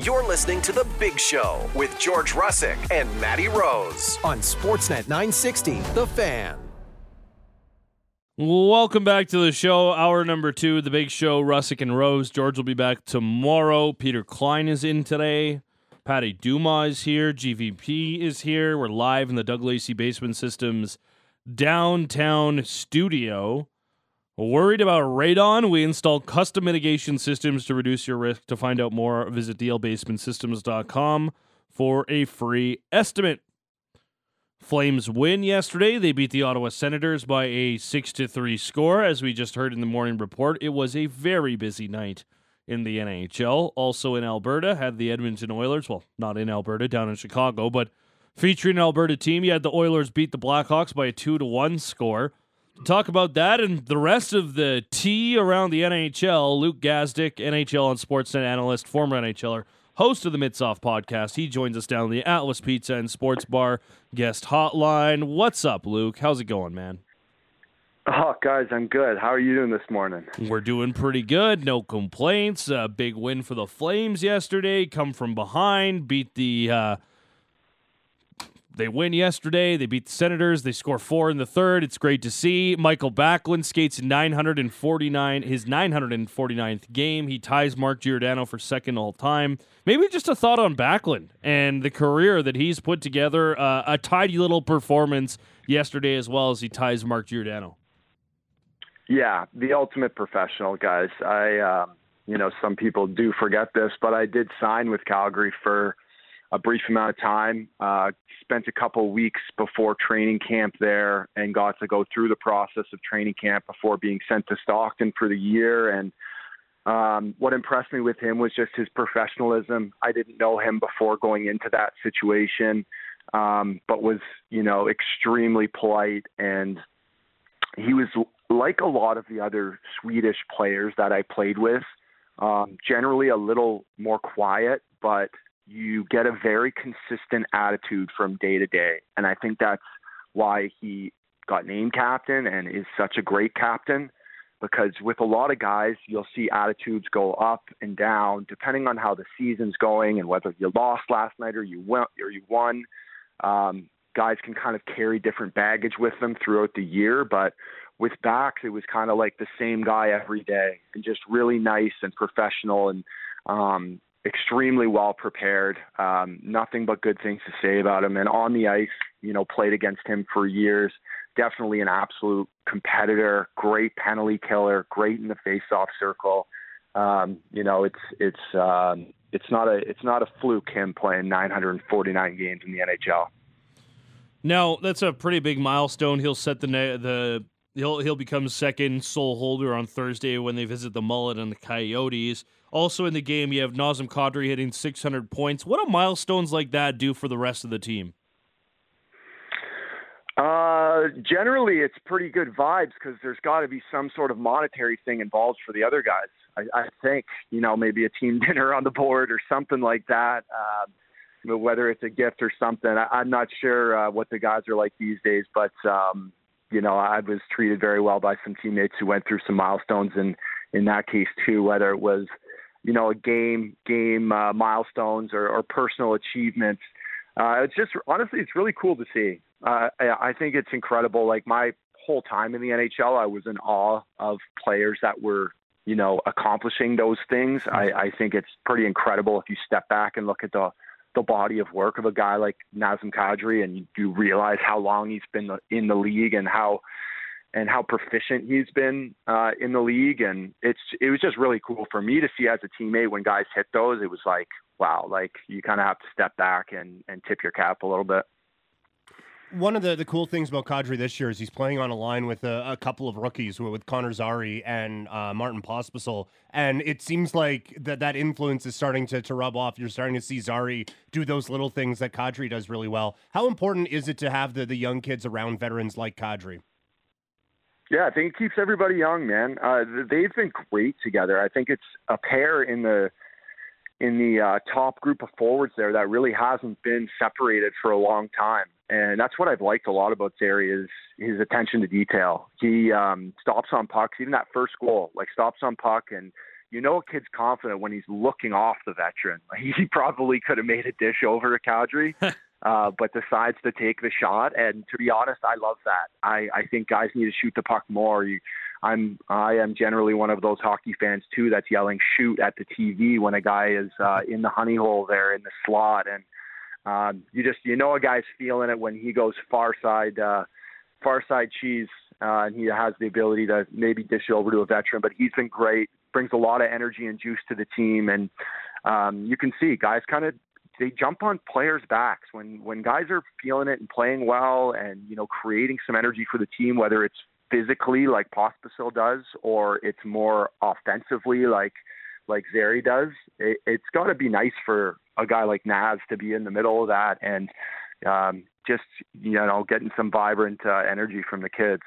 You're listening to The Big Show with George Russick and Matty Rose on Sportsnet 960, The Fan. Welcome back to the show. Hour number two, The Big Show, Russick and Rose. George will be back tomorrow. Peter Klein is in today. Patty Duma is here. GVP is here. We're live in the Doug Lacey Basement Systems downtown studio. Worried about radon? We install custom mitigation systems to reduce your risk. To find out more, visit dlbasementsystems.com for a free estimate. Flames win yesterday. They beat the Ottawa Senators by a 6 to 3 score as we just heard in the morning report. It was a very busy night in the NHL. Also in Alberta had the Edmonton Oilers, well, not in Alberta, down in Chicago, but featuring an Alberta team. You had the Oilers beat the Blackhawks by a 2 to 1 score talk about that and the rest of the tea around the NHL, Luke Gazdic, NHL and Sportsnet analyst, former NHLer, host of the Midsoft podcast. He joins us down the Atlas Pizza and Sports Bar guest hotline. What's up, Luke? How's it going, man? Oh, guys, I'm good. How are you doing this morning? We're doing pretty good. No complaints. A big win for the Flames yesterday. Come from behind, beat the uh, they win yesterday. They beat the Senators. They score four in the third. It's great to see. Mikael Backlund skates 949, his 949th game. He ties Mark Giordano for second all time. Maybe just a thought on Backlund and the career that he's put together. Uh, a tidy little performance yesterday as well as he ties Mark Giordano. Yeah, the ultimate professional, guys. I, uh, you know, some people do forget this, but I did sign with Calgary for – a brief amount of time. Uh, spent a couple weeks before training camp there and got to go through the process of training camp before being sent to Stockton for the year. And um, what impressed me with him was just his professionalism. I didn't know him before going into that situation, um, but was, you know, extremely polite. And he was like a lot of the other Swedish players that I played with, um, generally a little more quiet, but you get a very consistent attitude from day to day. And I think that's why he got named captain and is such a great captain because with a lot of guys, you'll see attitudes go up and down depending on how the season's going and whether you lost last night or you went or you won. Um, guys can kind of carry different baggage with them throughout the year, but with backs, it was kind of like the same guy every day and just really nice and professional and um, extremely well prepared. Um, nothing but good things to say about him. And on the ice, you know, played against him for years. Definitely an absolute competitor. Great penalty killer. Great in the face-off circle. Um, you know, it's it's um, it's not a it's not a fluke him playing 949 games in the NHL. Now that's a pretty big milestone. He'll set the the he'll he'll become second sole holder on Thursday when they visit the Mullet and the Coyotes. Also in the game, you have Nazem Kadri hitting 600 points. What do milestones like that do for the rest of the team? Uh, generally, it's pretty good vibes because there's got to be some sort of monetary thing involved for the other guys. I, I think you know maybe a team dinner on the board or something like that. Uh, whether it's a gift or something, I, I'm not sure uh, what the guys are like these days. But um, you know, I was treated very well by some teammates who went through some milestones, and in that case too, whether it was you know, a game game uh, milestones or, or personal achievements. Uh, it's just honestly, it's really cool to see. Uh, I, think it's incredible. Like my whole time in the NHL, I was in awe of players that were, you know, accomplishing those things. I, I think it's pretty incredible if you step back and look at the the body of work of a guy like Nazem Kadri, and you, you realize how long he's been in the league and how and how proficient he's been uh, in the league. And it's it was just really cool for me to see as a teammate when guys hit those. It was like wow, like you kind of have to step back and and tip your cap a little bit. One of the, the cool things about Kadri this year is he's playing on a line with a, a couple of rookies, with Connor Zary and uh, Martin Pospisil, and it seems like that that influence is starting to, to rub off. You're starting to see Zary do those little things that Kadri does really well. How important is it to have the, the young kids around veterans like Kadri? Yeah, I think it keeps everybody young, man. Uh, they've been great together. I think it's a pair in the in the uh, top group of forwards there that really hasn't been separated for a long time, and that's what I've liked a lot about Zary is his attention to detail. He um, stops on pucks, even that first goal, like stops on puck and you know a kid's confident when he's looking off the veteran. He probably could have made a dish over to Kadri, uh, but decides to take the shot. And to be honest, I love that. I, I think guys need to shoot the puck more. You, I'm I am generally one of those hockey fans too that's yelling shoot at the TV when a guy is uh, in the honey hole there in the slot, and um, you just you know a guy's feeling it when he goes far side uh, far side cheese uh, and he has the ability to maybe dish it over to a veteran. But he's been great, brings a lot of energy and juice to the team, and um, you can see guys kind of they jump on players' backs when when guys are feeling it and playing well, and you know creating some energy for the team, whether it's physically like Pospisil does, or it's more offensively like like Zary does. It, it's got to be nice for a guy like Naz to be in the middle of that and um, just you know getting some vibrant uh, energy from the kids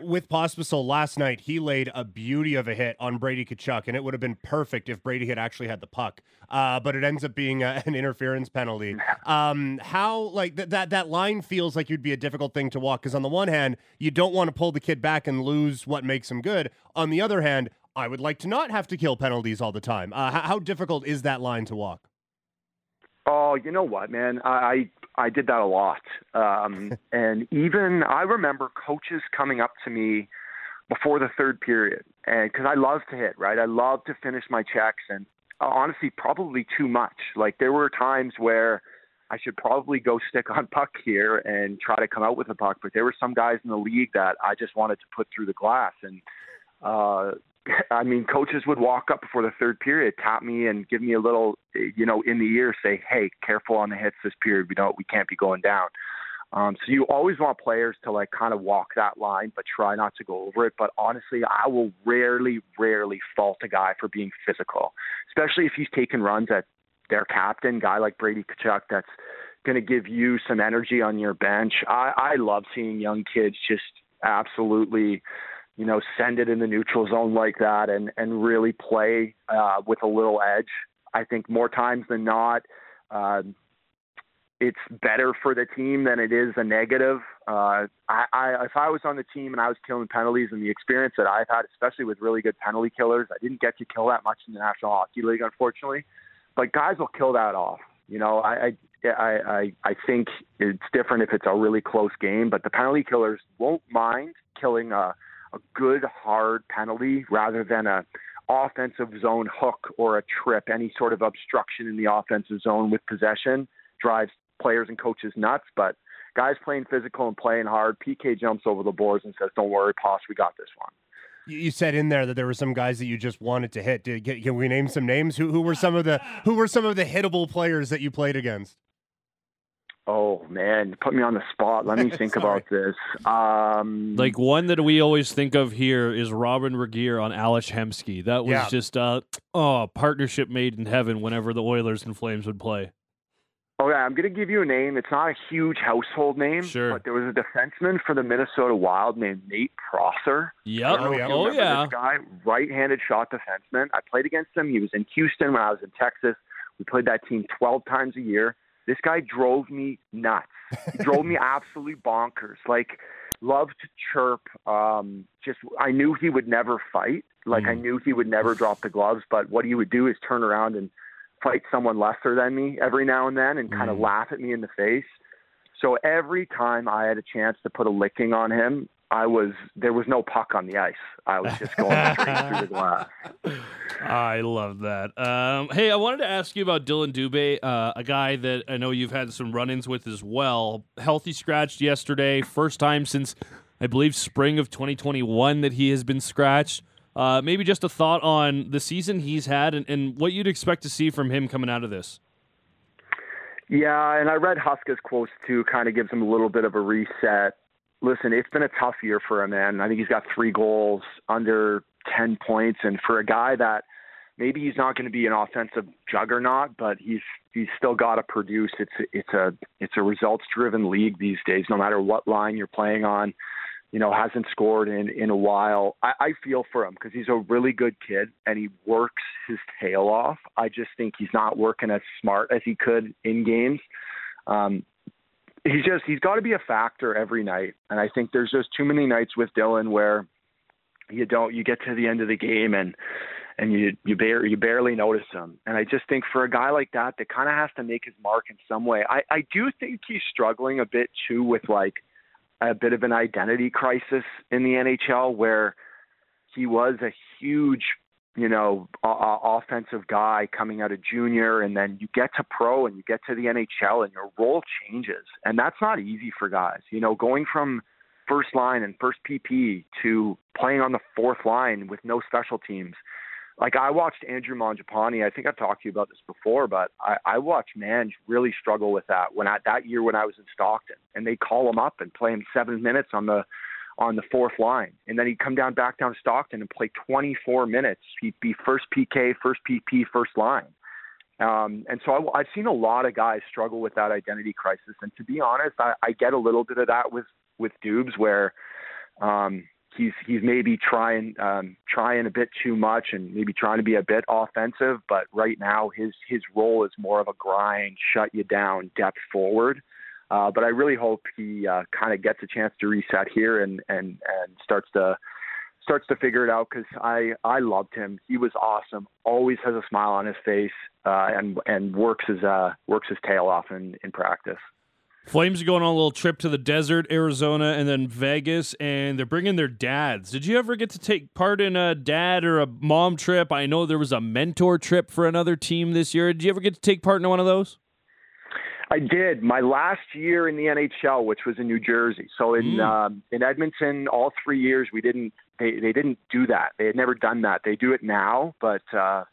with Pospisil last night, he laid a beauty of a hit on Brady Tkachuk, and it would have been perfect if Brady had actually had the puck. Uh, but it ends up being a, an interference penalty. Um, how like th- that that line feels like you'd be a difficult thing to walk because on the one hand, you don't want to pull the kid back and lose what makes him good. On the other hand, I would like to not have to kill penalties all the time. Uh, how difficult is that line to walk? Oh, you know what, man? I I did that a lot, um, and even I remember coaches coming up to me before the third period, and because I love to hit, right? I love to finish my checks, and uh, honestly, probably too much. Like there were times where I should probably go stick on puck here and try to come out with a puck, but there were some guys in the league that I just wanted to put through the glass, and uh, I mean, coaches would walk up before the third period, tap me, and give me a little, you know, in the ear, say, "Hey, careful on the hits this period. We don't, we can't be going down." Um, so you always want players to like kind of walk that line, but try not to go over it. But honestly, I will rarely, rarely fault a guy for being physical, especially if he's taking runs at their captain, guy like Brady Tkachuk, that's going to give you some energy on your bench. I, I love seeing young kids just absolutely you know, send it in the neutral zone like that and and really play uh, with a little edge. I think more times than not, uh, it's better for the team than it is a negative. Uh, I, I, if I was on the team and I was killing penalties, and the experience that I've had, especially with really good penalty killers, I didn't get to kill that much in the National Hockey League, unfortunately. But guys will kill that off. You know, I, I, I, I think it's different if it's a really close game, but the penalty killers won't mind killing a a good hard penalty rather than a offensive zone hook or a trip, any sort of obstruction in the offensive zone with possession drives players and coaches nuts. But guys playing physical and playing hard, PK jumps over the boards and says, "Don't worry, Poss, we got this one." You said in there that there were some guys that you just wanted to hit. Did, can we name some names? Who, who were some of the who were some of the hittable players that you played against? Oh man, put me on the spot. Let me think about this. Um, like one that we always think of here is Robyn Regehr on Ales Hemsky. That was yeah. just uh, oh, partnership made in heaven whenever the Oilers and Flames would play. Okay, I'm going to give you a name. It's not a huge household name, sure. but there was a defenseman for the Minnesota Wild named Nate Prosser. Yep. Oh, yeah. Oh, yeah. This guy, right-handed shot defenseman. I played against him. He was in Houston when I was in Texas. We played that team 12 times a year. This guy drove me nuts. He drove me absolutely bonkers. Like, loved to chirp. Um, just, I knew he would never fight. Like, mm. I knew he would never drop the gloves. But what he would do is turn around and fight someone lesser than me every now and then, and kind of mm. laugh at me in the face. So every time I had a chance to put a licking on him, I was there was no puck on the ice. I was just going straight through the glass. I love that. Um, hey, I wanted to ask you about Dillon Dubé, uh, a guy that I know you've had some run-ins with as well. Healthy scratched yesterday, first time since I believe spring of 2021 that he has been scratched. Uh, maybe just a thought on the season he's had and, and what you'd expect to see from him coming out of this. Yeah, and I read Huska's quotes too. Kind of gives him a little bit of a reset listen, it's been a tough year for him, man. I think he's got three goals under 10 points. And for a guy that maybe he's not going to be an offensive juggernaut, but he's he's still got to produce. It's it's a it's a results driven league these days. No matter what line you're playing on, you know, hasn't scored in in a while. I, I feel for him because he's a really good kid and he works his tail off. I just think he's not working as smart as he could in games. Um, he's just he's got to be a factor every night, and I think there's just too many nights with Dillon where you don't you get to the end of the game and and you you, bar- you barely notice him. And I just think for a guy like that, that kind of has to make his mark in some way. I I do think he's struggling a bit too with like a bit of an identity crisis in the NHL where he was a huge you know, uh, offensive guy coming out of junior, and then you get to pro and you get to the NHL, and your role changes, and that's not easy for guys. You know, going from first line and first PP to playing on the fourth line with no special teams. Like I watched Andrew Mangiapane. I think I've talked to you about this before, but I, I watched Mange really struggle with that when I, that year when I was in Stockton, and they call him up and play him seven minutes on the on the fourth line. And then he'd come down back down to Stockton and play 24 minutes. He'd be first PK, first PP, first line. Um, and so I, I've seen a lot of guys struggle with that identity crisis. And to be honest, I, I get a little bit of that with with Dubes, where um, he's he's maybe trying um, trying a bit too much and maybe trying to be a bit offensive. But right now, his his role is more of a grind, shut you down, depth forward. Uh, but I really hope he uh, kind of gets a chance to reset here and and and starts to starts to figure it out because I I loved him. He was awesome. Always has a smile on his face uh, and and works his uh, works his tail off in in practice. Flames are going on a little trip to the desert, Arizona, and then Vegas, and they're bringing their dads. Did you ever get to take part in a dad or a mom trip? I know there was a mentor trip for another team this year. Did you ever get to take part in one of those? I did my last year in the NHL, which was in New Jersey. So in mm. um, in Edmonton, all three years we didn't they they didn't do that. They had never done that. They do it now, but uh,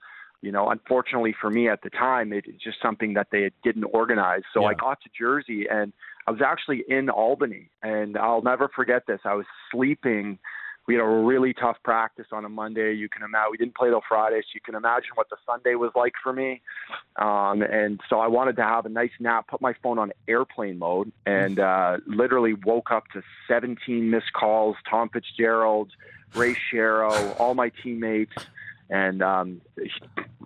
you know, unfortunately for me at the time, it, it's just something that they didn't organize. So yeah. I got to Jersey and I was actually in Albany, and I'll never forget this. I was sleeping we had a really tough practice on a Monday. You can imagine we didn't play till Friday, so you can imagine what the Sunday was like for me. Um, and so I wanted to have a nice nap. Put my phone on airplane mode, and uh, literally woke up to 17 missed calls. Tom Fitzgerald, Ray Shero, all my teammates, and um,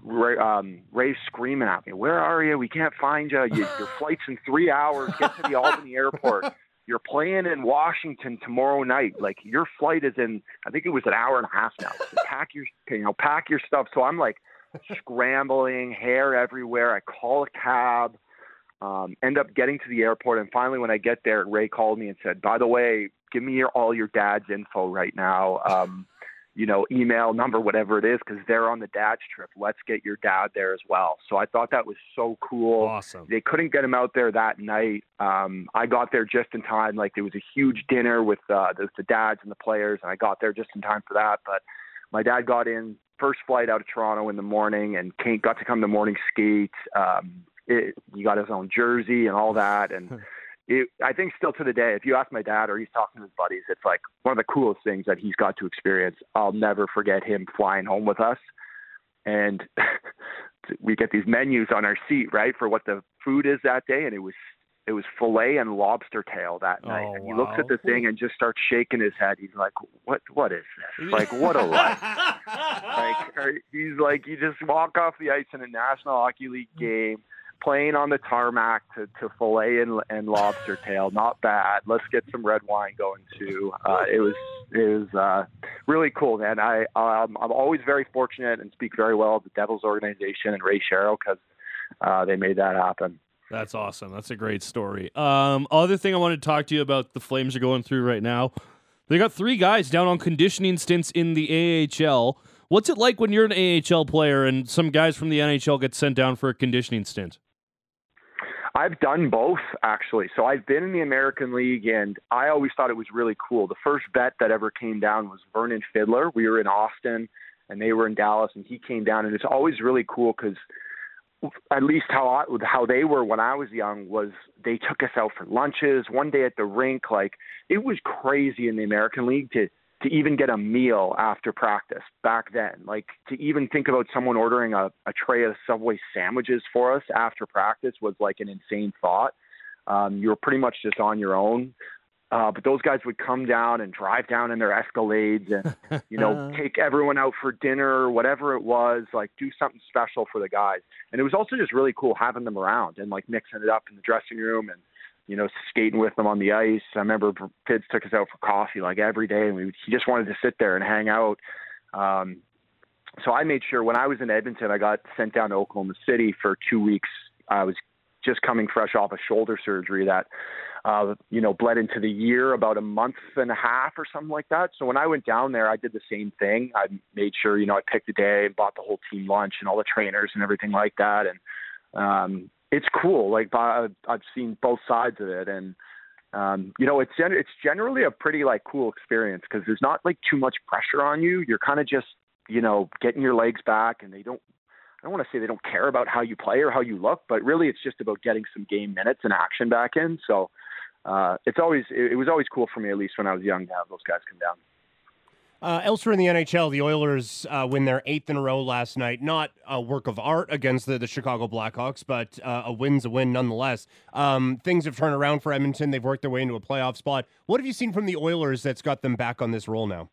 Ray, um, Ray screaming at me, "Where are you? We can't find you. you your flight's in three hours. Get to the Albany airport." you're playing in Washington tomorrow night. Like your flight is in, I think it was an hour and a half now. So pack your, you know, pack your stuff. So I'm like scrambling, hair everywhere. I call a cab, um, end up getting to the airport, and finally when I get there, Ray called me and said, "By the way, give me your, all your dad's info right now." Um, you know, email number, whatever it is, because they're on the dad's trip. Let's get your dad there as well. So I thought that was so cool. Awesome. They couldn't get him out there that night. Um, I got there just in time. Like there was a huge dinner with uh, the, the dads and the players, and I got there just in time for that. But my dad got in first flight out of Toronto in the morning and came, got to come to morning skate. Um, it, he got his own jersey and all that, and. it, I think still to the day, if you ask my dad or he's talking to his buddies, it's like one of the coolest things that he's got to experience. I'll never forget him flying home with us. And we get these menus on our seat, right, for what the food is that day. And it was it was fillet and lobster tail that oh, night. Oh, and he wow. looks at the thing and just starts shaking his head. He's like, "What? What is this? Like, what a life!" like, he's like, "You just walk off the ice in a National Hockey League mm. game." Playing on the tarmac to, to fillet and, and lobster tail. Not bad. Let's get some red wine going too. Uh, it was it was uh, really cool, man. I um, I'm always very fortunate and speak very well of the Devils organization and Ray Shero because uh, they made that happen. That's awesome. That's a great story. Um, other thing I wanted to talk to you about the Flames are going through right now. They got three guys down on conditioning stints in the AHL. What's it like when you're an AHL player and some guys from the NHL get sent down for a conditioning stint? I've done both actually. So I've been in the American League, and I always thought it was really cool. The first bet that ever came down was Vernon Fiddler. We were in Austin, and they were in Dallas, and he came down, and it's always really cool because at least how I, how they were when I was young was they took us out for lunches one day at the rink. Like it was crazy in the American League to to even get a meal after practice back then. Like to even think about someone ordering a, a tray of Subway sandwiches for us after practice was like an insane thought. Um, you were pretty much just on your own. Uh, but those guys would come down and drive down in their Escalades and, you know, take everyone out for dinner or whatever it was, like do something special for the guys. And it was also just really cool having them around and like mixing it up in the dressing room and, you know, skating with them on the ice. I remember Fitz took us out for coffee like every day, and we he just wanted to sit there and hang out. Um, so I made sure when I was in Edmonton, I got sent down to Oklahoma City for two weeks. I was just coming fresh off a shoulder surgery that, uh, you know, bled into the year about a month and a half or something like that. So when I went down there, I did the same thing. I made sure, you know, I picked a day and bought the whole team lunch and all the trainers and everything like that. And um, it's cool. Like I've seen both sides of it, and um, you know, it's gen- it's generally a pretty like cool experience because there's not like too much pressure on you. You're kind of just you know getting your legs back, and they don't. I don't want to say they don't care about how you play or how you look, but really it's just about getting some game minutes and action back in. So uh, it's always it, it was always cool for me at least when I was young to have those guys come down. Uh, elsewhere in the NHL, the Oilers uh, win their eighth in a row last night. Not a work of art against the, the Chicago Blackhawks, but uh, a win's a win nonetheless. Um, things have turned around for Edmonton. They've worked their way into a playoff spot. What have you seen from the Oilers that's got them back on this roll now?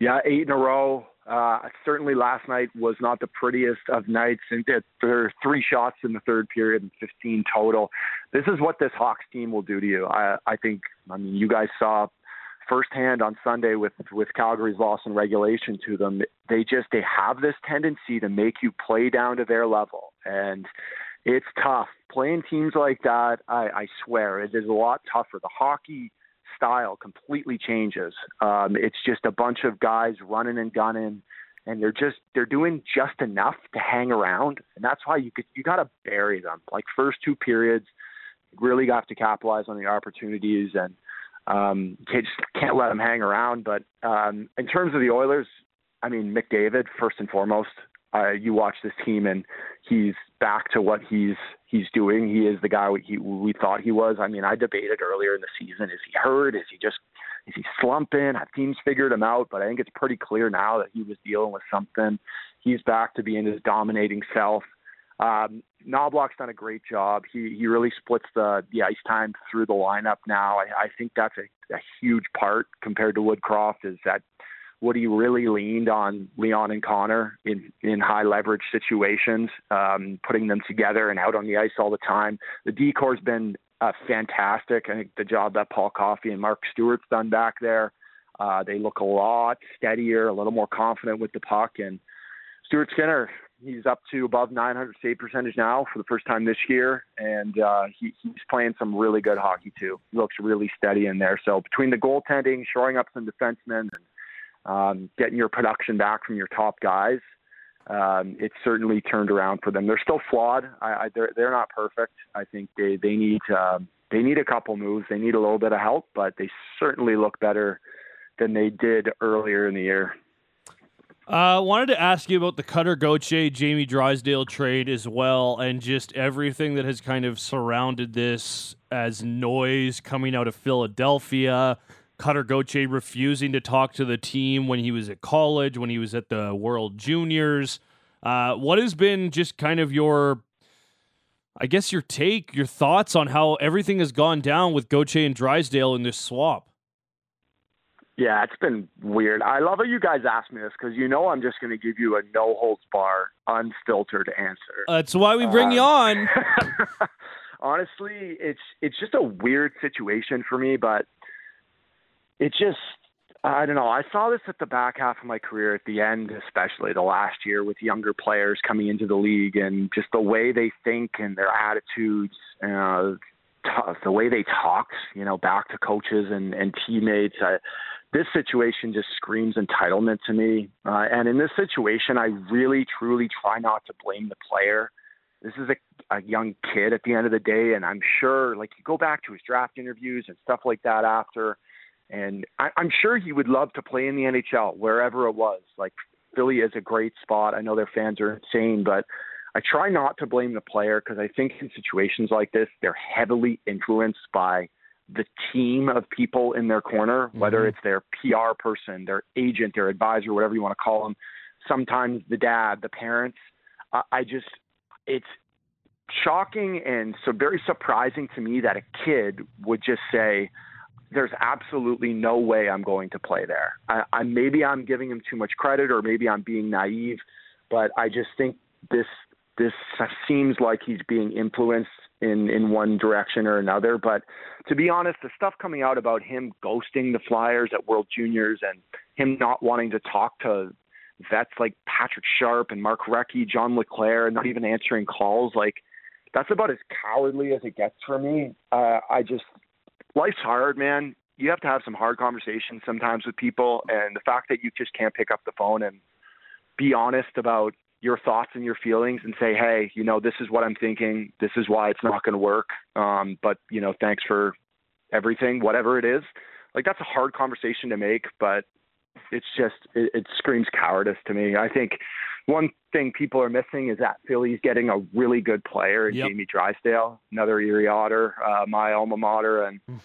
Yeah, eight in a row. Uh, certainly last night was not the prettiest of nights. And there were three shots in the third period and 15 total. This is what this Hawks team will do to you. I, I think, I mean, you guys saw firsthand on Sunday with with Calgary's loss in regulation to them. They just they have this tendency to make you play down to their level, and it's tough playing teams like that. I, I swear it is a lot tougher. The hockey style completely changes. Um, it's just a bunch of guys running and gunning, and they're just they're doing just enough to hang around, and that's why you could you got to bury them. Like first two periods, really got to capitalize on the opportunities and um, just can't let him hang around. But um, in terms of the Oilers, I mean McDavid first and foremost. Uh, you watch this team and he's back to what he's he's doing. He is the guy we, he, we thought he was. I mean, I debated earlier in the season: is he hurt? Is he just is he slumping? Have teams figured him out? But I think it's pretty clear now that he was dealing with something. He's back to being his dominating self. Um, Knoblauch's done a great job. He he really splits the the ice time through the lineup now. I, I think that's a, a huge part compared to Woodcroft is that Woody really leaned on Leon and Connor in in high leverage situations, um, putting them together and out on the ice all the time. The decor's been uh, fantastic. I think the job that Paul Coffey and Mark Stuart's done back there. Uh, they look a lot steadier, a little more confident with the puck, and Stuart Skinner He's up to above 900 save percentage now for the first time this year, and uh, he, he's playing some really good hockey too. He looks really steady in there. So between the goaltending, shoring up some defensemen, and um, getting your production back from your top guys, um, it's certainly turned around for them. They're still flawed. I, I, they're they're not perfect. I think they they need um, they need a couple moves. They need a little bit of help, but they certainly look better than they did earlier in the year. I uh, wanted to ask you about the Cutter Gauthier, Jamie Drysdale trade as well, and just everything that has kind of surrounded this as noise coming out of Philadelphia. Cutter Gauthier refusing to talk to the team when he was at college, when he was at the World Juniors. Uh, what has been just kind of your, I guess, your take, your thoughts on how everything has gone down with Gauthier and Drysdale in this swap? Yeah, it's been weird. I love how you guys ask me this because you know I'm just going to give you a no holds bar, unfiltered answer. That's why we bring um, you on. honestly, it's it's just a weird situation for me, but it just I don't know. I saw this at the back half of my career, at the end, especially the last year, with younger players coming into the league and just the way they think and their attitudes, uh, t- the way they talk, you know, back to coaches and and teammates. I, this situation just screams entitlement to me. Uh, and in this situation, I really, truly try not to blame the player. This is a, a young kid at the end of the day, and I'm sure, like, you go back to his draft interviews and stuff like that after, and I, I'm sure he would love to play in the NHL wherever it was. Like, Philly is a great spot. I know their fans are insane, but I try not to blame the player because I think in situations like this, they're heavily influenced by – the team of people in their corner, whether mm-hmm. it's their PR person, their agent, their advisor, whatever you want to call them, sometimes the dad, the parents. Uh, I just, it's shocking and so very surprising to me that a kid would just say, there's absolutely no way I'm going to play there. I, I maybe I'm giving him too much credit or maybe I'm being naive, but I just think this this seems like he's being influenced in in one direction or another. But to be honest, the stuff coming out about him ghosting the Flyers at World Juniors and him not wanting to talk to vets like Patrick Sharp and Mark Recchi, John LeClair, and not even answering calls. Like that's about as cowardly as it gets for me. Uh, I just life's hard, man. You have to have some hard conversations sometimes with people, and the fact that you just can't pick up the phone and be honest about your thoughts and your feelings and say, hey, you know, this is what I'm thinking. This is why it's not going to work. Um, but you know, thanks for everything, whatever it is. Like that's a hard conversation to make, but it's just it, it screams cowardice to me. I think one thing people are missing is that Philly's getting a really good player in yep. Jamie Drysdale, another Erie Otter, uh, my alma mater, and hmm.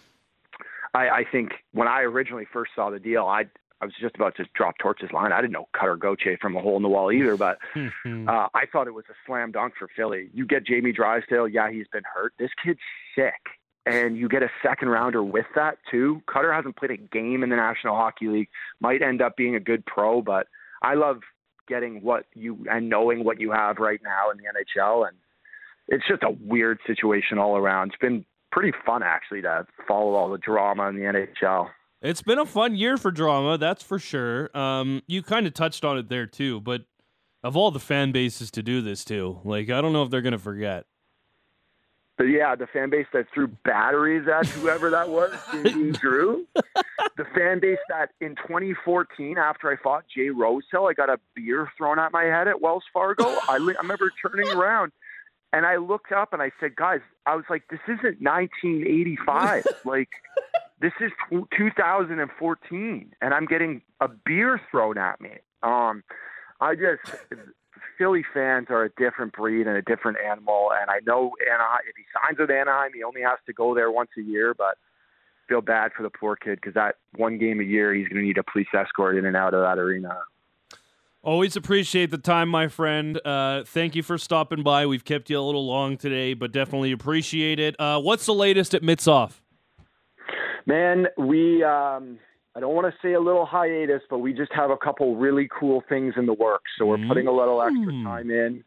I, I think when I originally first saw the deal, I I was just about to drop Torch's line. I didn't know Cutter Gauthier from a hole in the wall either, but uh, I thought it was a slam dunk for Philly. You get Jamie Drysdale, yeah, he's been hurt. This kid's sick and you get a second rounder with that too. Cutter hasn't played a game in the National Hockey League. Might end up being a good pro, but I love getting what you and knowing what you have right now in the NHL and it's just a weird situation all around. It's been pretty fun actually to follow all the drama in the NHL. It's been a fun year for drama, that's for sure. Um, you kind of touched on it there too, but of all the fan bases to do this to, like I don't know if they're going to forget. But yeah, the fan base that threw batteries at whoever that was, Drew. The fan base that in 2014, after I fought Jay Rosehill, I got a beer thrown at my head at Wells Fargo. I, I remember turning around and I looked up and I said, guys, I was like, this isn't 1985. like, this is 2014, and I'm getting a beer thrown at me. Um, I just Philly fans are a different breed and a different animal. And I know Anaheim, if he signs with Anaheim, he only has to go there once a year. But feel bad for the poor kid because that one game a year, he's going to need a police escort in and out of that arena. Always appreciate the time, my friend. Uh, thank you for stopping by. We've kept you a little long today, but definitely appreciate it. Uh, what's the latest at Mitsoff? Man, we um, I don't want to say a little hiatus, but we just have a couple really cool things in the works. So we're putting a little extra mm. time in.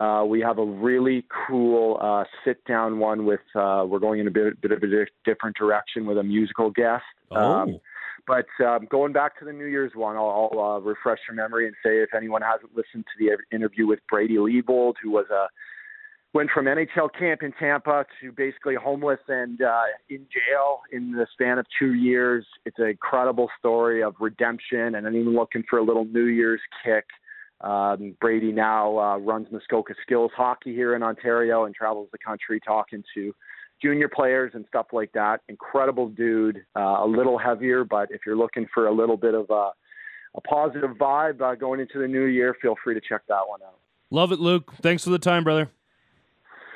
Uh, we have a really cool uh, sit down one with, uh, we're going in a bit, bit of a different direction with a musical guest. Oh. Um, but um, going back to the New Year's one, I'll, I'll uh, refresh your memory and say if anyone hasn't listened to the interview with Brady Leibold, who was a went from NHL camp in Tampa to basically homeless and uh, in jail in the span of two years. It's an incredible story of redemption and even looking for a little New Year's kick. Um, Brady now uh, runs Muskoka Skills Hockey here in Ontario and travels the country talking to junior players and stuff like that. Incredible dude, uh, a little heavier, but if you're looking for a little bit of a, a positive vibe uh, going into the new year, feel free to check that one out. Love it, Luke. Thanks for the time, brother.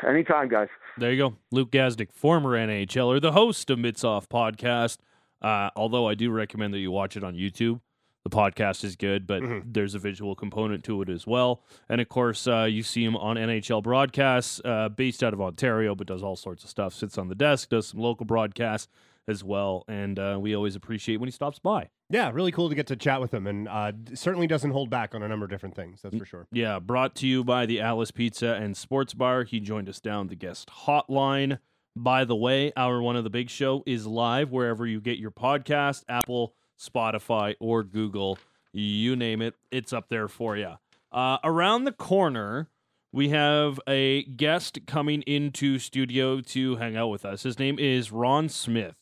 Anytime, guys. There you go. Luke Gazdic, former NHLer, the host of Mitsoff Podcast. Uh, although I do recommend that you watch it on YouTube. The podcast is good, but mm-hmm. there's a visual component to it as well. And of course, uh, you see him on NHL broadcasts, uh, based out of Ontario, but does all sorts of stuff. Sits on the desk, does some local broadcasts as well. And uh, we always appreciate when he stops by. Yeah, really cool to get to chat with him, and uh, certainly doesn't hold back on a number of different things. That's for sure. Yeah, brought to you by the Alice Pizza and Sports Bar. He joined us down the guest hotline. By the way, our one of the big show is live wherever you get your podcast, Apple, Spotify, or Google. You name it, it's up there for you. Uh, around the corner, we have a guest coming into studio to hang out with us. His name is Ron Smith.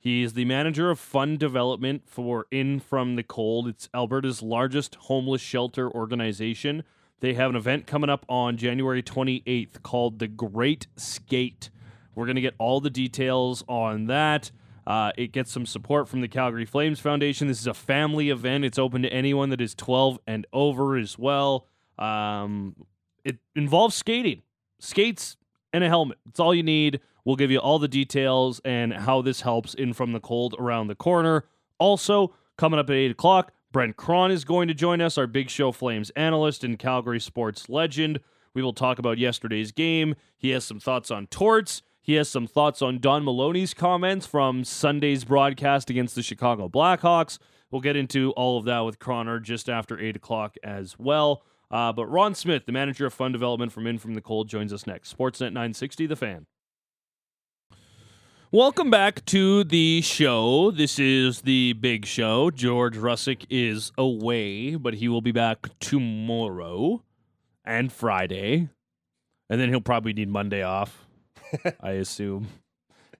He's the manager of fund development for In From the Cold. It's Alberta's largest homeless shelter organization. They have an event coming up on January 28th called The Great Skate. We're going to get all the details on that. Uh, it gets some support from the Calgary Flames Foundation. This is a family event. It's open to anyone that is 12 and over as well. Um, it involves skating, skates, and a helmet. It's all you need. We'll give you all the details and how this helps in from the cold around the corner. Also, coming up at 8 o'clock, Brent Cron is going to join us, our Big Show Flames analyst and Calgary sports legend. We will talk about yesterday's game. He has some thoughts on torts. He has some thoughts on Don Maloney's comments from Sunday's broadcast against the Chicago Blackhawks. We'll get into all of that with Croner just after 8 o'clock as well. Uh, but Ron Smith, the manager of fund development from In From the Cold, joins us next. Sportsnet 960, The Fan. Welcome back to the show. This is the big show. George Russick is away, but he will be back tomorrow and Friday. And then he'll probably need Monday off, I assume,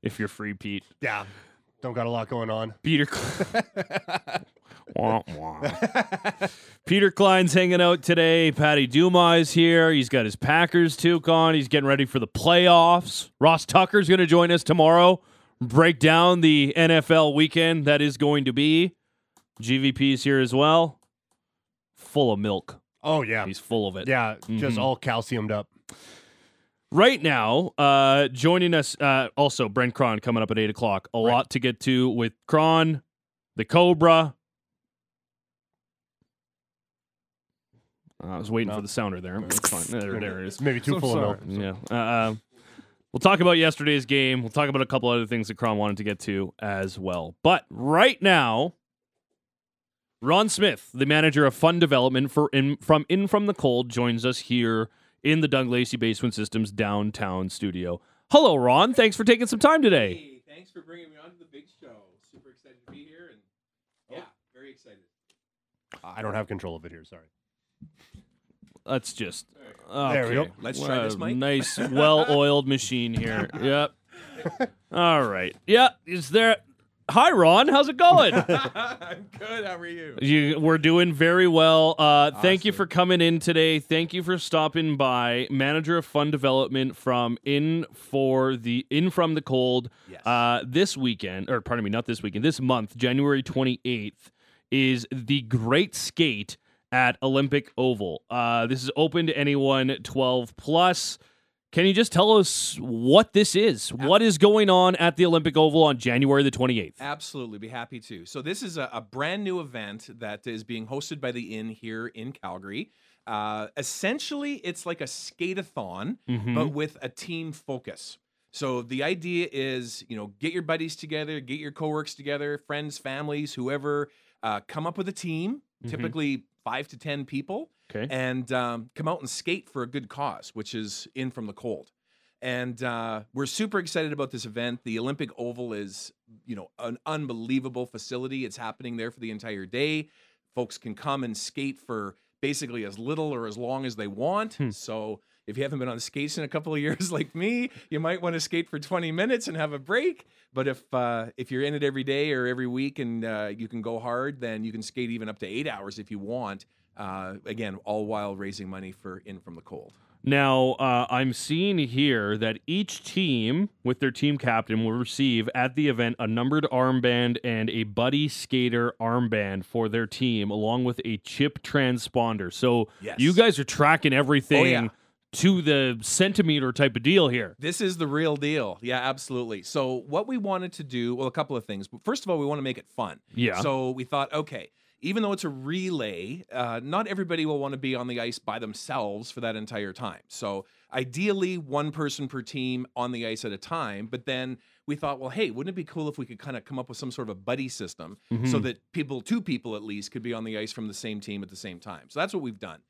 if you're free, Pete. Yeah. Don't got a lot going on. Peter. Wah, wah. Peter Klein's hanging out today. Patty Dumas here. He's got his Packers toque on. He's getting ready for the playoffs. Ross Tucker's going to join us tomorrow. Break down the NFL weekend that is going to be. GVP's here as well. Full of milk. Oh yeah. He's full of it. Yeah, just Mhm. all calciumed up. Right now, uh, joining us uh, also Brent Cron coming up at eight o'clock. A lot to get to with Cron, the Cobra. Uh, I was waiting No. for the sounder there. It's fine. There, there it is. Maybe too So full of milk. Yeah. Uh, uh, we'll talk about yesterday's game. We'll talk about a couple other things that Cron wanted to get to as well. But right now, Ron Smith, the manager of fund development for in, from In From the Cold, joins us here in the Doug Lacey Basement Systems downtown studio. Hello, Ron. Thanks for taking some time today. Hey, thanks for bringing me on to the big show. Super excited to be here, and yeah, very excited. I don't have control of it here. Sorry. Let's just. There we go. Let's try What this a mic. Nice, well-oiled machine here. Yep. All right. Yeah. Is there? Hi, Ron. How's it going? I'm good. How are you? You, we're doing very well. Uh, Thank you for coming in today. Thank you for stopping by. Manager of Fund Development from In for the In from the Cold. Yes. Uh, this weekend, or pardon me, not this weekend. This month, January twenty eighth, is the Great Skate at Olympic Oval. Uh, this is open to anyone twelve plus. Can you just tell us what this is? What is going on at the Olympic Oval on January the 28th? Absolutely, be happy to. So this is a, a brand new event that is being hosted by the Inn here in Calgary. Uh, essentially, it's like a skate-a-thon, Mhm. but with a team focus. So the idea is, you know, get your buddies together, get your coworkers together, friends, families, whoever, uh, come up with a team, Mhm. typically five to ten people, Okay. and um, come out and skate for a good cause, which is in from the cold. And uh, we're super excited about this event. The Olympic Oval is, you know, an unbelievable facility. It's happening there for the entire day. Folks can come and skate for basically as little or as long as they want. Hmm. So if you haven't been on skates in a couple of years like me, you might want to skate for 20 minutes and have a break. But if uh, if you're in it every day or every week and uh, you can go hard, then you can skate even up to eight hours if you want. Uh, again, all while raising money for In From the Cold. Now, uh, I'm seeing here that each team with their team captain will receive at the event a numbered armband and a buddy skater armband for their team, along with a chip transponder. So Yes. you guys are tracking everything Oh, yeah. to the centimeter type of deal here. This is the real deal. Yeah, absolutely. So, what we wanted to do, well, a couple of things. First of all, we want to make it fun. Yeah. So, we thought, okay, even though it's a relay, uh, not everybody will want to be on the ice by themselves for that entire time. So, ideally, one person per team on the ice at a time. But then we thought, well, hey, wouldn't it be cool if we could kind of come up with some sort of a buddy system so Mhm. that people, two people at least, could be on the ice from the same team at the same time? So, that's what we've done.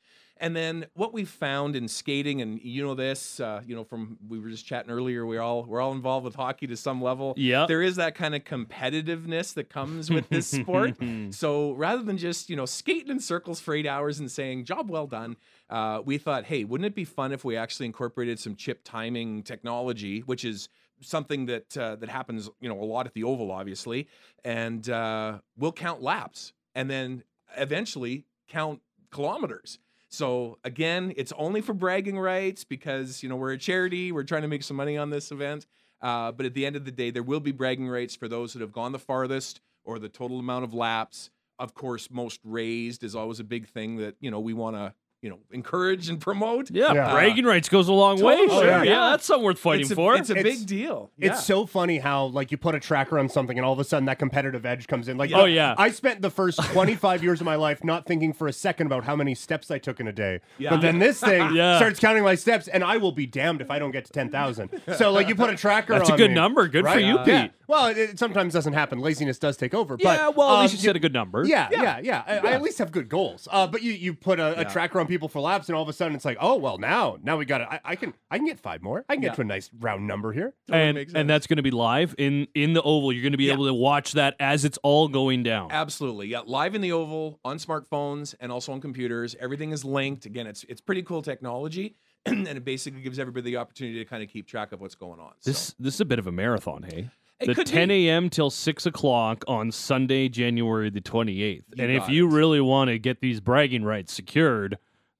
And then what we've found in skating, and you know this, uh, you know, from we were just chatting earlier, we're all we're all involved with hockey to some level. Yeah, There is that kind of competitiveness that comes with this sport. So rather than just you know skating in circles for eight hours and saying job well done, uh, we thought, hey, wouldn't it be fun if we actually incorporated some chip timing technology, which is something that uh, that happens you know a lot at the oval, obviously, and uh, we'll count laps and then eventually count kilometers. So again, it's only for bragging rights because you know we're a charity. We're trying to make some money on this event. Uh, but at the end of the day, there will be bragging rights for those that have gone the farthest or the total amount of laps. Of course, most raised is always a big thing that you know we want to you know encourage and promote. Yeah, Yeah. bragging rights goes a long way. Sure. Oh, yeah. yeah. that's something worth fighting it's a, for. It's a It's- big deal. Yeah. It's so funny how like you put a tracker on something and all of a sudden that competitive edge comes in. Like Oh, yeah. I spent the first 25 years of my life not thinking for a second about how many steps I took in a day. Yeah. But then this thing Yeah. starts counting my steps and I will be damned if I don't get to 10,000. So like you put a tracker on. That's a good me, number. Good for right? you, Yeah. Pete. Well, it, it sometimes doesn't happen. Laziness does take over. yeah, but well, at um, least you said a good number. Yeah, yeah, yeah. I, I at least have good goals. Uh, but you, you put a, a Yeah. tracker on people for laps, and all of a sudden it's like, oh well, now now we got it. I, I can I can get five more. I can get Yeah. to a nice round number here. Totally and and that's going to be live in in the oval. You're going to be Yeah. able to watch that as it's all going down. Absolutely, yeah. Live in the oval on smartphones and also on computers. Everything is linked. Again, it's it's pretty cool technology, and it basically gives everybody the opportunity to kind of keep track of what's going on. So, This this is a bit of a marathon, hey. It the could 10 a.m. till 6 o'clock on Sunday, January the 28th. You and if got you it. really want to get these bragging rights secured,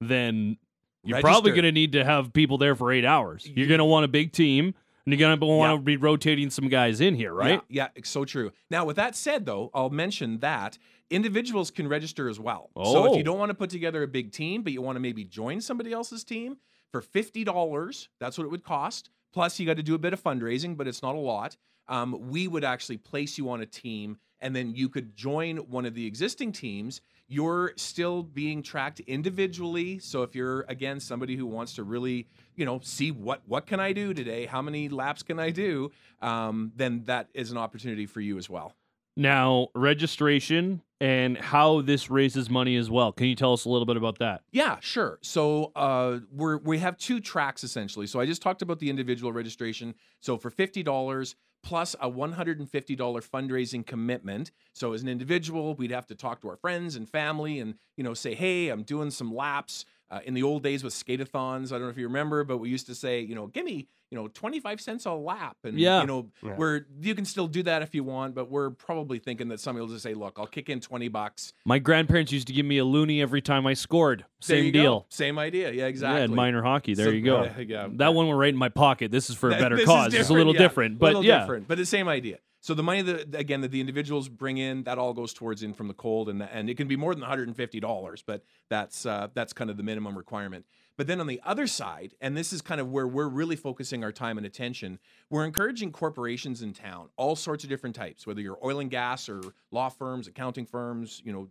then you're probably going to need to have people there for eight hours. You're going to want a big team, and you're going to want Yeah. to be rotating some guys in here, right? Yeah, yeah, so true. Now, with that said, though, I'll mention that individuals can register as well. So if Oh. you don't want to put together a big team, but you want to maybe join somebody else's team for fifty dollars, that's what it would cost. Plus, you got to do a bit of fundraising, but it's not a lot. Um, we would actually place you on a team, and then you could join one of the existing teams. You're still being tracked individually. So if you're again somebody who wants to really, you know, see what what can I do today, how many laps can I do, um, then that is an opportunity for you as well. Now, registration and how this raises money as well. Can you tell us a little bit about that? Yeah, sure. So uh, we're we have two tracks essentially. So I just talked about the individual registration. So for fifty dollars plus a one hundred and fifty dollar fundraising commitment. So as an individual, we'd have to talk to our friends and family, and you know say, hey, I'm doing some laps. Uh, in the old days with skateathons, I don't know if you remember, but we used to say, you know, give me, you know, 25 cents a lap. And, Yeah. you know, Yeah. we're, you can still do that if you want, but we're probably thinking that somebody will just say, look, I'll kick in 20 bucks. My grandparents used to give me a loonie every time I scored. Same you go. deal. Same idea. Yeah, exactly. Yeah, in minor hockey. There So- you go. yeah, yeah. That one went right in my pocket. This is for a That- better this is cause. It's a little yeah. different, but little yeah. different, but the same idea. So the money that again that the individuals bring in, that all goes towards in from the cold, and and it can be more than one hundred and fifty dollars, but that's uh, that's kind of the minimum requirement. But then on the other side, and this is kind of where we're really focusing our time and attention, we're encouraging corporations in town, all sorts of different types, whether you're oil and gas or law firms, accounting firms, you know,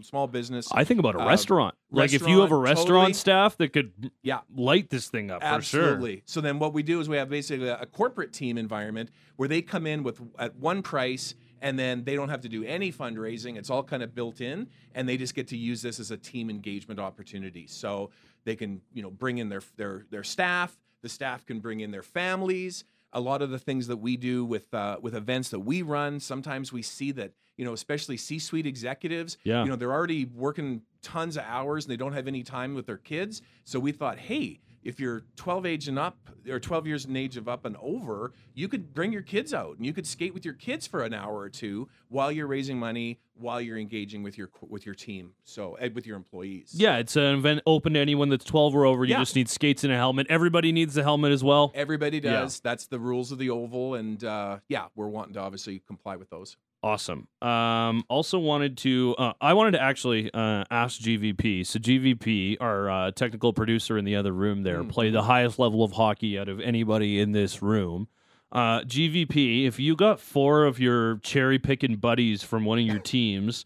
small business. I think about a Uh, restaurant. Like if you have a restaurant, restaurant totally. staff that could Yeah. light this thing up for sure. Absolutely. So then what we do is we have basically a, a corporate team environment where they come in with at one price and then they don't have to do any fundraising. It's all kind of built in and they just get to use this as a team engagement opportunity. So they can, you know, bring in their their their staff, the staff can bring in their families. A lot of the things that we do with uh, with events that we run, sometimes we see that, you know, especially C-suite executives, Yeah. you know, they're already working tons of hours and they don't have any time with their kids. So we thought, hey, if you're 12 age and up or 12 years in age of up and over, you could bring your kids out and you could skate with your kids for an hour or two while you're raising money, while you're engaging with your with your team, so with your employees. Yeah, it's an event open to anyone that's 12 or over. You Yeah. just need skates and a helmet. Everybody needs a helmet as well. Everybody Yeah. does. That's the rules of the oval, and uh, yeah, we're wanting to obviously comply with those. Awesome. Um, also wanted to, uh, I wanted to actually uh, ask GVP. So GVP, our uh, technical producer in the other room there, Mm. play the highest level of hockey out of anybody in this room. Uh, GVP, if you got four of your cherry picking buddies from one of your teams,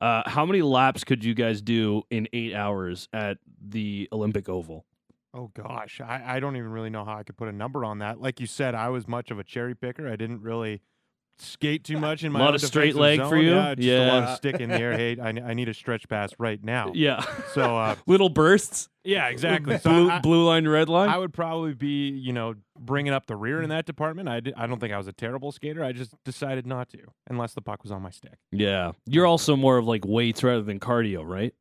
uh, how many laps could you guys do in eight hours at the Olympic Oval? Oh gosh, I, I don't even really know how I could put a number on that. Like you said, I was much of a cherry picker. I didn't really skate too much in my a Lot of straight defensive leg zone. for you? Yeah, just a lot of stick in the air. Hey, I, I need a stretch pass right now. Yeah. So uh, Little bursts. yeah, exactly. So Blue, I, blue line, red line. I would probably be, you know, bringing up the rear in that department. I, di- I don't think I was a terrible skater. I just decided not to, unless the puck was on my stick. yeah. You're also more of like weights rather than cardio, right?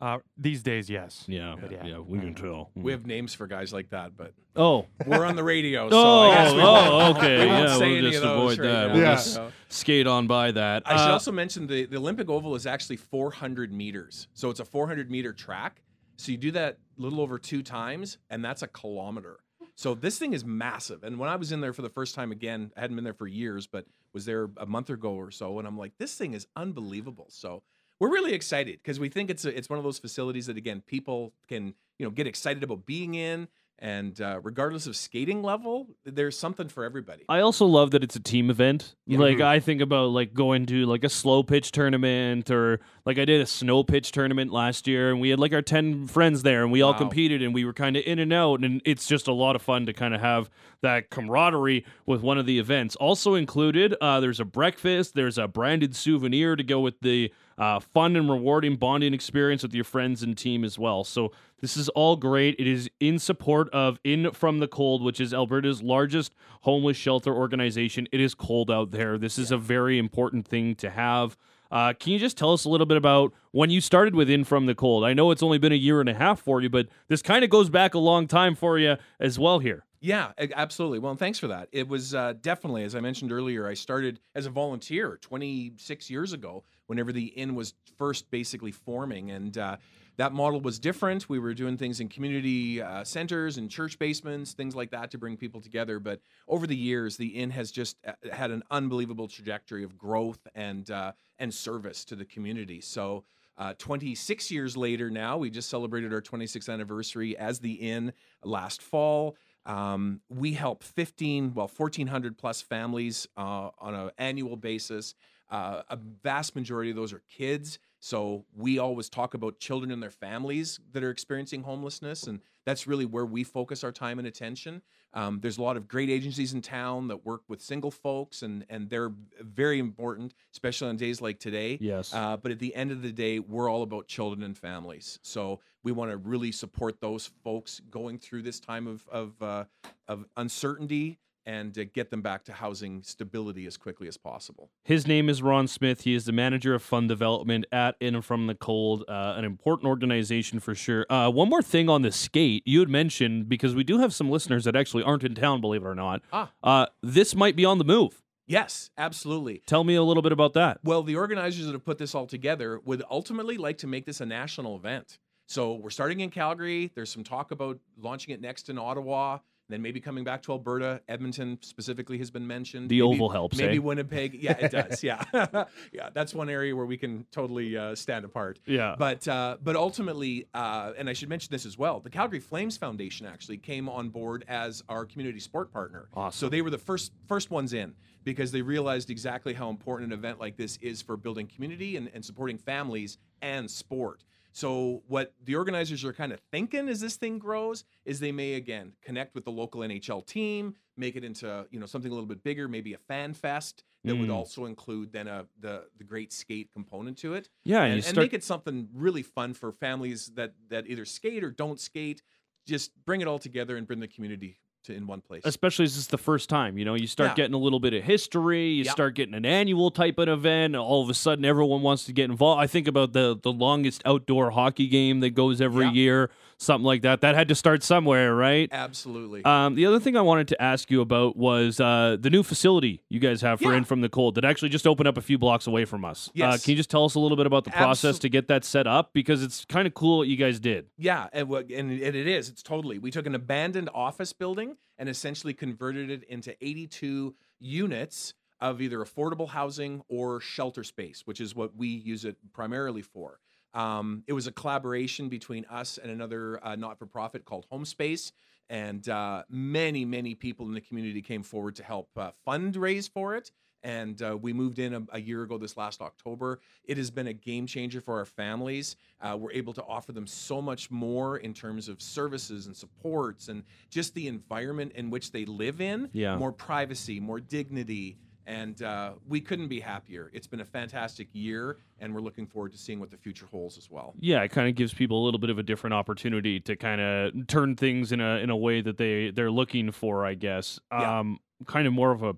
Uh, these days, yes. Yeah. But Yeah. yeah. we can tell. We have names for guys like that, but Oh, we're on the radio, so Oh, I guess we oh, won't, okay, we won't yeah, say we'll any just of those avoid right that. now, We'll Yeah. just so. skate on by that. I should Uh, also mention the, the Olympic Oval is actually 400 meters. So it's a 400 meter track. So you do that a little over two times, and that's a kilometer. So this thing is massive. And when I was in there for the first time again, I hadn't been there for years, but was there a month ago or so, and I'm like, this thing is unbelievable. So we're really excited because we think it's a, it's one of those facilities that again people can you know get excited about being in, and uh, regardless of skating level, there's something for everybody. I also love that it's a team event. Yeah. Like I think about like going to like a slow pitch tournament or like I did a snow pitch tournament last year and we had like our 10 friends there and we all Wow. competed and we were kind of in and out and it's just a lot of fun to kind of have that camaraderie with one of the events. Also included uh, there's a breakfast, there's a branded souvenir to go with the uh, fun and rewarding bonding experience with your friends and team as well. So this is all great. It is in support of In From the Cold, which is Alberta's largest homeless shelter organization. It is cold out there. This is a very important thing to have. Uh, can you just tell us a little bit about when you started with In From the Cold? I know it's only been a year and a half for you, but this kind of goes back a long time for you as well here. Yeah, absolutely. Well, thanks for that. It was uh, definitely, as I mentioned earlier, I started as a volunteer 26 years ago, whenever the inn was first basically forming. And uh, that model was different. We were doing things in community uh, centers and church basements, things like that to bring people together. But over the years, the inn has just uh, had an unbelievable trajectory of growth and uh, and service to the community. So. Uh, 26 years later now, we just celebrated our 26th anniversary as the inn last fall. Um, we help 15, well, 1,400 plus families uh, on an annual basis. Uh, a vast majority of those are kids. So we always talk about children and their families that are experiencing homelessness, and that's really where we focus our time and attention. Um, there's a lot of great agencies in town that work with single folks, and and they're very important, especially on days like today. Yes. Uh, but at the end of the day, we're all about children and families. So we want to really support those folks going through this time of of uh, of uncertainty and uh, get them back to housing stability as quickly as possible. His name is Ron Smith. He is the manager of fund development at In From the Cold, uh, an important organization for sure. Uh, one more thing on the skate you had mentioned because we do have some listeners that actually aren't in town, believe it or not. Ah. Uh, this might be on the move. Yes, absolutely. Tell me a little bit about that. Well, the organizers that have put this all together would ultimately like to make this a national event. So we're starting in Calgary. There's some talk about launching it next in Ottawa then maybe coming back to Alberta, Edmonton specifically has been mentioned. The maybe, Oval helps. Maybe eh? Winnipeg. Yeah, it does. Yeah, yeah. That's one area where we can totally uh, stand apart. Yeah. But uh, but ultimately, uh, and I should mention this as well. The Calgary Flames Foundation actually came on board as our community sport partner. Awesome. So they were the first first ones in because they realized exactly how important an event like this is for building community and, and supporting families and sport. So what the organizers are kind of thinking as this thing grows is they may again connect with the local NHL team, make it into you know something a little bit bigger, maybe a fan fest that mm. would also include then a the the great skate component to it. Yeah, and, and, start... and make it something really fun for families that that either skate or don't skate. Just bring it all together and bring the community to in one place. Especially as it's the first time, you know, you start yeah. getting a little bit of history, you yep. start getting an annual type of event, all of a sudden everyone wants to get involved. I think about the the longest outdoor hockey game that goes every yep. year, something like that. That had to start somewhere, right? Absolutely. Um, the other thing I wanted to ask you about was uh, the new facility you guys have for yeah. In From the Cold that actually just opened up a few blocks away from us. Yes. Uh, can you just tell us a little bit about the process Absol- to get that set up? Because it's kind of cool what you guys did. Yeah, and, and it is. It's totally. We took an abandoned office building and essentially converted it into 82 units of either affordable housing or shelter space, which is what we use it primarily for. Um, it was a collaboration between us and another uh, not for profit called Home Space. And uh, many, many people in the community came forward to help uh, fundraise for it and uh, we moved in a, a, year ago this last October. It has been a game changer for our families. Uh, we're able to offer them so much more in terms of services and supports and just the environment in which they live in. Yeah. More privacy, more dignity. And uh, we couldn't be happier. It's been a fantastic year, and we're looking forward to seeing what the future holds as well. Yeah, it kind of gives people a little bit of a different opportunity to kind of turn things in a in a way that they they're looking for, I guess. Yeah. Um, kind of more of a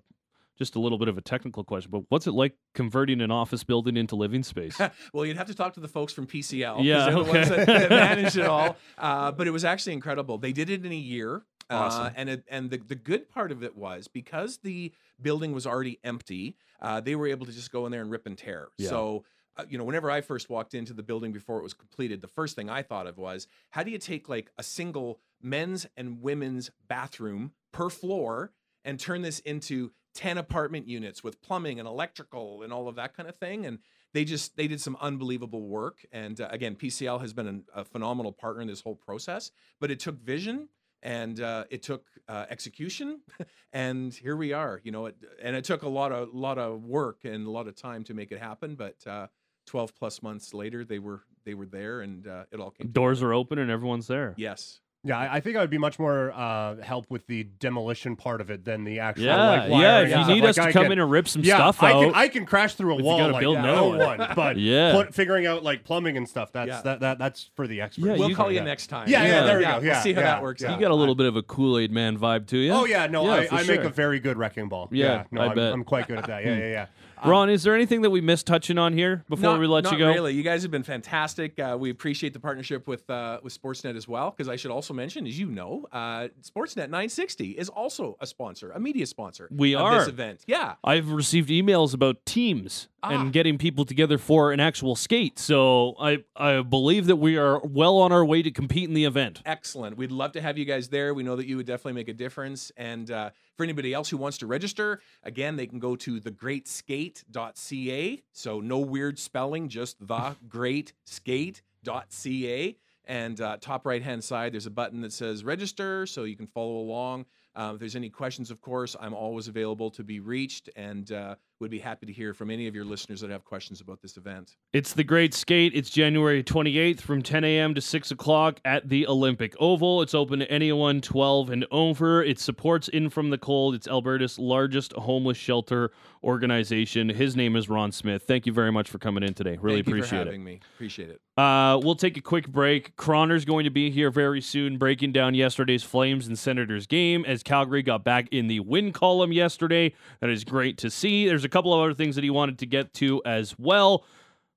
just a little bit of a technical question, but what's it like converting an office building into living space? well, you'd have to talk to the folks from PCL. Yeah, they're okay. the ones that, that manage it all. Uh, but it was actually incredible. They did it in a year. Uh, awesome. Uh, and it, and the, the good part of it was because the building was already empty, uh, they were able to just go in there and rip and tear. Yeah. So uh, you know, whenever I first walked into the building before it was completed, the first thing I thought of was how do you take like a single men's and women's bathroom per floor and turn this into 10 apartment units with plumbing and electrical and all of that kind of thing and they just they did some unbelievable work and uh, again pcl has been an, a phenomenal partner in this whole process but it took vision and uh, it took uh, execution and here we are you know it, and it took a lot of a lot of work and a lot of time to make it happen but uh, 12 plus months later they were they were there and uh, it all came doors together. are open and everyone's there yes Yeah, I I think I would be much more uh, help with the demolition part of it than the actual. Yeah, like, yeah. If and you stuff. need Like, us to I come can- in and rip some yeah, stuff I out, can I can crash through a wall gotta like build that, no one. one. But Yeah. put, figuring out like plumbing and stuff that's Yeah. that, that that's for the experts. Yeah, we'll you- call you yeah. next time. Yeah, yeah, there we go. We'll Yeah, see how yeah, that works yeah. out. you got a little bit of a Kool Aid Man vibe to you. Oh yeah, no, Yeah, I, I make sure. a very good wrecking ball. Yeah, no, I am bet. I'm quite good at that. Yeah, yeah, yeah. Ron, is there anything that we missed touching on here before Not- we let you go? Really, you guys have been fantastic. Uh, we appreciate the partnership with uh, with Sportsnet as well. Because I should also mention, as you know, uh, Sportsnet 960 is also a sponsor, a media sponsor. We of are. this event. Yeah, I've received emails about teams Ah. and getting people together for an actual skate. So I I believe that we are well on our way to compete in the event. excellent. We'd love to have you guys there. We know that you would definitely make a difference. And uh, for anybody else who wants to register, again, they can go to thegreatskate.ca. So no weird spelling, just thegreatskate.ca. And uh, top right hand side, there's a button that says register, so you can follow along. Um, if there's any questions, of course, I'm always available to be reached and uh, would be happy to hear from any of your listeners that have questions about this event. It's the Great Skate. It's January 28th from 10 a.m. to 6 o'clock at the Olympic Oval. It's open to anyone 12 and over. It supports In From the Cold. It's Alberta's largest homeless shelter organization. His name is Ron Smith. Thank you very much for coming in today. Really Thank you for appreciate it. me. Appreciate it. Uh, we'll take a quick break. Croner's going to be here very soon, breaking down yesterday's Flames and Senators game as Calgary got back in the win column yesterday. That is great to see. There's a couple of other things that he wanted to get to as well.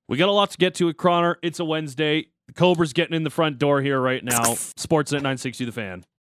We got a lot to get to at Croner. It's a Wednesday. The Cobra's getting in the front door here right now. Sportsnet 960 The Fan.